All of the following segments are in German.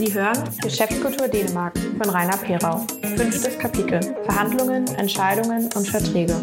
Sie hören Geschäftskultur Dänemark von Rainer Perau. Fünftes Kapitel. Verhandlungen, Entscheidungen und Verträge.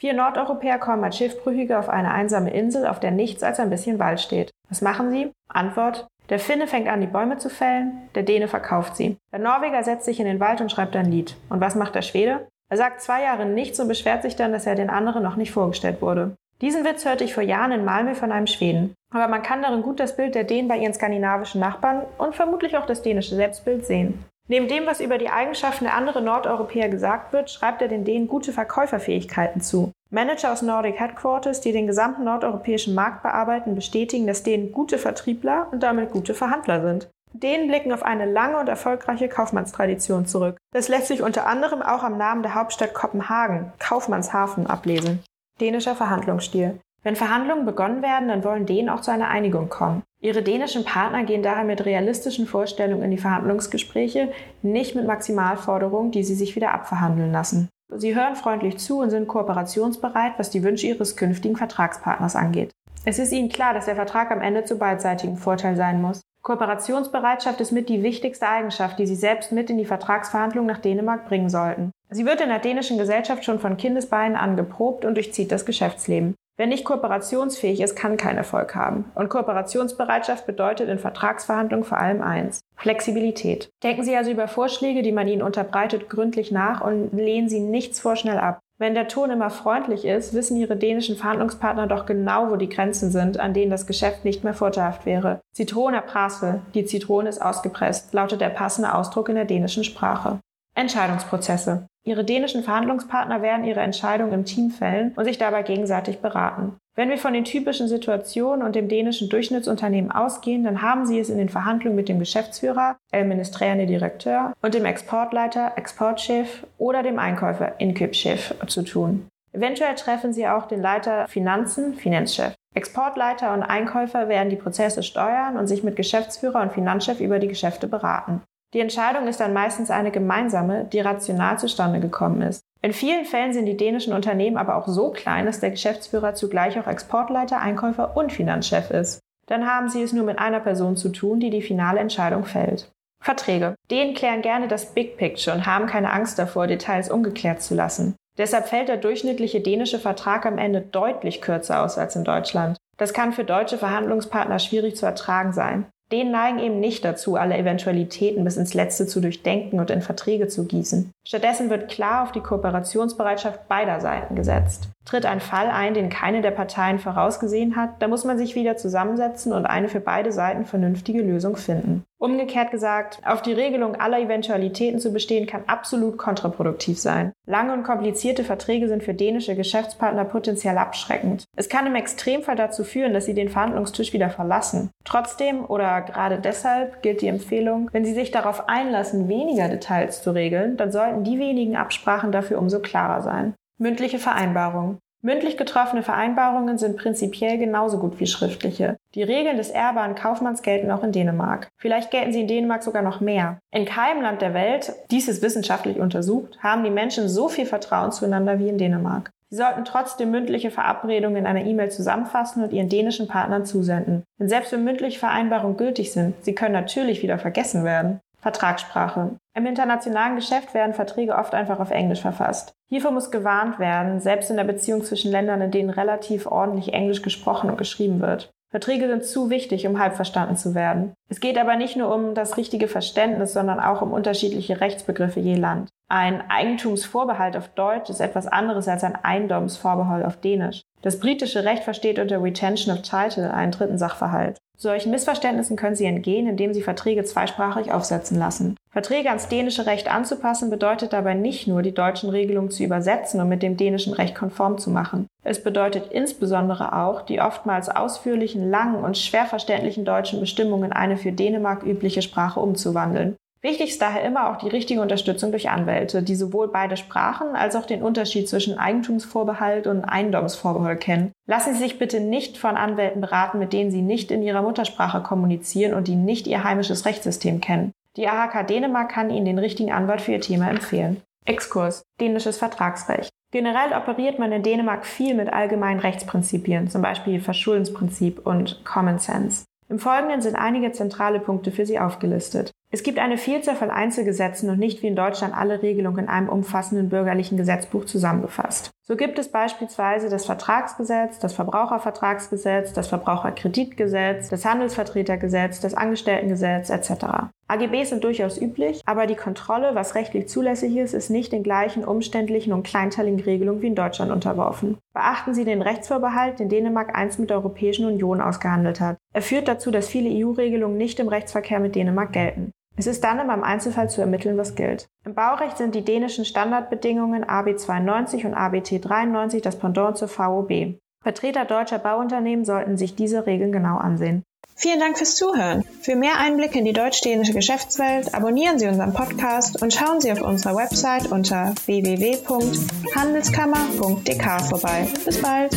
Vier Nordeuropäer kommen als Schiffbrüchige auf eine einsame Insel, auf der nichts als ein bisschen Wald steht. Was machen sie? Antwort. Der Finne fängt an, die Bäume zu fällen, der Däne verkauft sie. Der Norweger setzt sich in den Wald und schreibt ein Lied. Und was macht der Schwede? Er sagt zwei Jahre nichts und beschwert sich dann, dass er den anderen noch nicht vorgestellt wurde. Diesen Witz hörte ich vor Jahren in Malmö von einem Schweden. Aber man kann darin gut das Bild der Dänen bei ihren skandinavischen Nachbarn und vermutlich auch das dänische Selbstbild sehen. Neben dem, was über die Eigenschaften der anderen Nordeuropäer gesagt wird, schreibt er den Dänen gute Verkäuferfähigkeiten zu. Manager aus Nordic Headquarters, die den gesamten nordeuropäischen Markt bearbeiten, bestätigen, dass Dänen gute Vertriebler und damit gute Verhandler sind. Dänen blicken auf eine lange und erfolgreiche Kaufmannstradition zurück. Das lässt sich unter anderem auch am Namen der Hauptstadt Kopenhagen, Kaufmannshafen, ablesen. Dänischer Verhandlungsstil. Wenn Verhandlungen begonnen werden, dann wollen Dänen auch zu einer Einigung kommen. Ihre dänischen Partner gehen daher mit realistischen Vorstellungen in die Verhandlungsgespräche, nicht mit Maximalforderungen, die sie sich wieder abverhandeln lassen. Sie hören freundlich zu und sind kooperationsbereit, was die Wünsche ihres künftigen Vertragspartners angeht. Es ist ihnen klar, dass der Vertrag am Ende zu beidseitigem Vorteil sein muss. Kooperationsbereitschaft ist mit die wichtigste Eigenschaft, die Sie selbst mit in die Vertragsverhandlungen nach Dänemark bringen sollten. Sie wird in der dänischen Gesellschaft schon von Kindesbeinen an geprobt und durchzieht das Geschäftsleben. Wer nicht kooperationsfähig ist, kann keinen Erfolg haben. Und Kooperationsbereitschaft bedeutet in Vertragsverhandlungen vor allem eins. Flexibilität. Denken Sie also über Vorschläge, die man Ihnen unterbreitet, gründlich nach und lehnen Sie nichts vorschnell ab. Wenn der Ton immer freundlich ist, wissen Ihre dänischen Verhandlungspartner doch genau, wo die Grenzen sind, an denen das Geschäft nicht mehr vorteilhaft wäre. Zitronen Prasel, die Zitrone ist ausgepresst, lautet der passende Ausdruck in der dänischen Sprache. Entscheidungsprozesse. Ihre dänischen Verhandlungspartner werden ihre Entscheidung im Team fällen und sich dabei gegenseitig beraten. Wenn wir von den typischen Situationen und dem dänischen Durchschnittsunternehmen ausgehen, dann haben Sie es in den Verhandlungen mit dem Geschäftsführer, administrierende Direktor und dem Exportleiter, Exportchef oder dem Einkäufer, Inkübchef zu tun. Eventuell treffen Sie auch den Leiter Finanzen, Finanzchef. Exportleiter und Einkäufer werden die Prozesse steuern und sich mit Geschäftsführer und Finanzchef über die Geschäfte beraten. Die Entscheidung ist dann meistens eine gemeinsame, die rational zustande gekommen ist. In vielen Fällen sind die dänischen Unternehmen aber auch so klein, dass der Geschäftsführer zugleich auch Exportleiter, Einkäufer und Finanzchef ist. Dann haben sie es nur mit einer Person zu tun, die die finale Entscheidung fällt. Verträge. Dänen klären gerne das Big Picture und haben keine Angst davor, Details ungeklärt zu lassen. Deshalb fällt der durchschnittliche dänische Vertrag am Ende deutlich kürzer aus als in Deutschland. Das kann für deutsche Verhandlungspartner schwierig zu ertragen sein. Denen neigen eben nicht dazu, alle Eventualitäten bis ins Letzte zu durchdenken und in Verträge zu gießen. Stattdessen wird klar auf die Kooperationsbereitschaft beider Seiten gesetzt. Tritt ein Fall ein, den keine der Parteien vorausgesehen hat, da muss man sich wieder zusammensetzen und eine für beide Seiten vernünftige Lösung finden. Umgekehrt gesagt, auf die Regelung aller Eventualitäten zu bestehen, kann absolut kontraproduktiv sein. Lange und komplizierte Verträge sind für dänische Geschäftspartner potenziell abschreckend. Es kann im Extremfall dazu führen, dass sie den Verhandlungstisch wieder verlassen. Trotzdem oder gerade deshalb gilt die Empfehlung, wenn sie sich darauf einlassen, weniger Details zu regeln, dann sollten die wenigen Absprachen dafür umso klarer sein. Mündliche Vereinbarung. Mündlich getroffene Vereinbarungen sind prinzipiell genauso gut wie schriftliche. Die Regeln des ehrbaren Kaufmanns gelten auch in Dänemark. Vielleicht gelten sie in Dänemark sogar noch mehr. In keinem Land der Welt, dies ist wissenschaftlich untersucht, haben die Menschen so viel Vertrauen zueinander wie in Dänemark. Sie sollten trotzdem mündliche Verabredungen in einer E-Mail zusammenfassen und ihren dänischen Partnern zusenden. Denn selbst wenn mündliche Vereinbarungen gültig sind, sie können natürlich wieder vergessen werden. Vertragssprache. Im internationalen Geschäft werden Verträge oft einfach auf Englisch verfasst. Hierfür muss gewarnt werden, selbst in der Beziehung zwischen Ländern, in denen relativ ordentlich Englisch gesprochen und geschrieben wird. Verträge sind zu wichtig, um halb verstanden zu werden. Es geht aber nicht nur um das richtige Verständnis, sondern auch um unterschiedliche Rechtsbegriffe je Land. Ein Eigentumsvorbehalt auf Deutsch ist etwas anderes als ein Eindommsvorbehalt auf Dänisch. Das britische Recht versteht unter Retention of Title einen dritten Sachverhalt. Solchen Missverständnissen können Sie entgehen, indem Sie Verträge zweisprachig aufsetzen lassen. Verträge ans dänische Recht anzupassen bedeutet dabei nicht nur, die deutschen Regelungen zu übersetzen und mit dem dänischen Recht konform zu machen. Es bedeutet insbesondere auch, die oftmals ausführlichen, langen und schwer verständlichen deutschen Bestimmungen in eine für Dänemark übliche Sprache umzuwandeln. Wichtig ist daher immer auch die richtige Unterstützung durch Anwälte, die sowohl beide Sprachen als auch den Unterschied zwischen Eigentumsvorbehalt und Eindommsvorbehalt kennen. Lassen Sie sich bitte nicht von Anwälten beraten, mit denen Sie nicht in Ihrer Muttersprache kommunizieren und die nicht Ihr heimisches Rechtssystem kennen. Die AHK Dänemark kann Ihnen den richtigen Anwalt für Ihr Thema empfehlen. Exkurs. Dänisches Vertragsrecht. Generell operiert man in Dänemark viel mit allgemeinen Rechtsprinzipien, zum Beispiel Verschuldensprinzip und Common Sense. Im Folgenden sind einige zentrale Punkte für Sie aufgelistet. Es gibt eine Vielzahl von Einzelgesetzen und nicht wie in Deutschland alle Regelungen in einem umfassenden bürgerlichen Gesetzbuch zusammengefasst. So gibt es beispielsweise das Vertragsgesetz, das Verbrauchervertragsgesetz, das Verbraucherkreditgesetz, das Handelsvertretergesetz, das Angestelltengesetz etc. AGBs sind durchaus üblich, aber die Kontrolle, was rechtlich zulässig ist, ist nicht den gleichen umständlichen und kleinteiligen Regelungen wie in Deutschland unterworfen. Beachten Sie den Rechtsvorbehalt, den Dänemark einst mit der Europäischen Union ausgehandelt hat. Er führt dazu, dass viele EU-Regelungen nicht im Rechtsverkehr mit Dänemark gelten. Es ist dann im Einzelfall zu ermitteln, was gilt. Im Baurecht sind die dänischen Standardbedingungen AB 92 und ABT 93 das Pendant zur VOB. Vertreter deutscher Bauunternehmen sollten sich diese Regeln genau ansehen. Vielen Dank fürs Zuhören. Für mehr Einblicke in die deutsch-dänische Geschäftswelt abonnieren Sie unseren Podcast und schauen Sie auf unserer Website unter www.handelskammer.dk vorbei. Bis bald!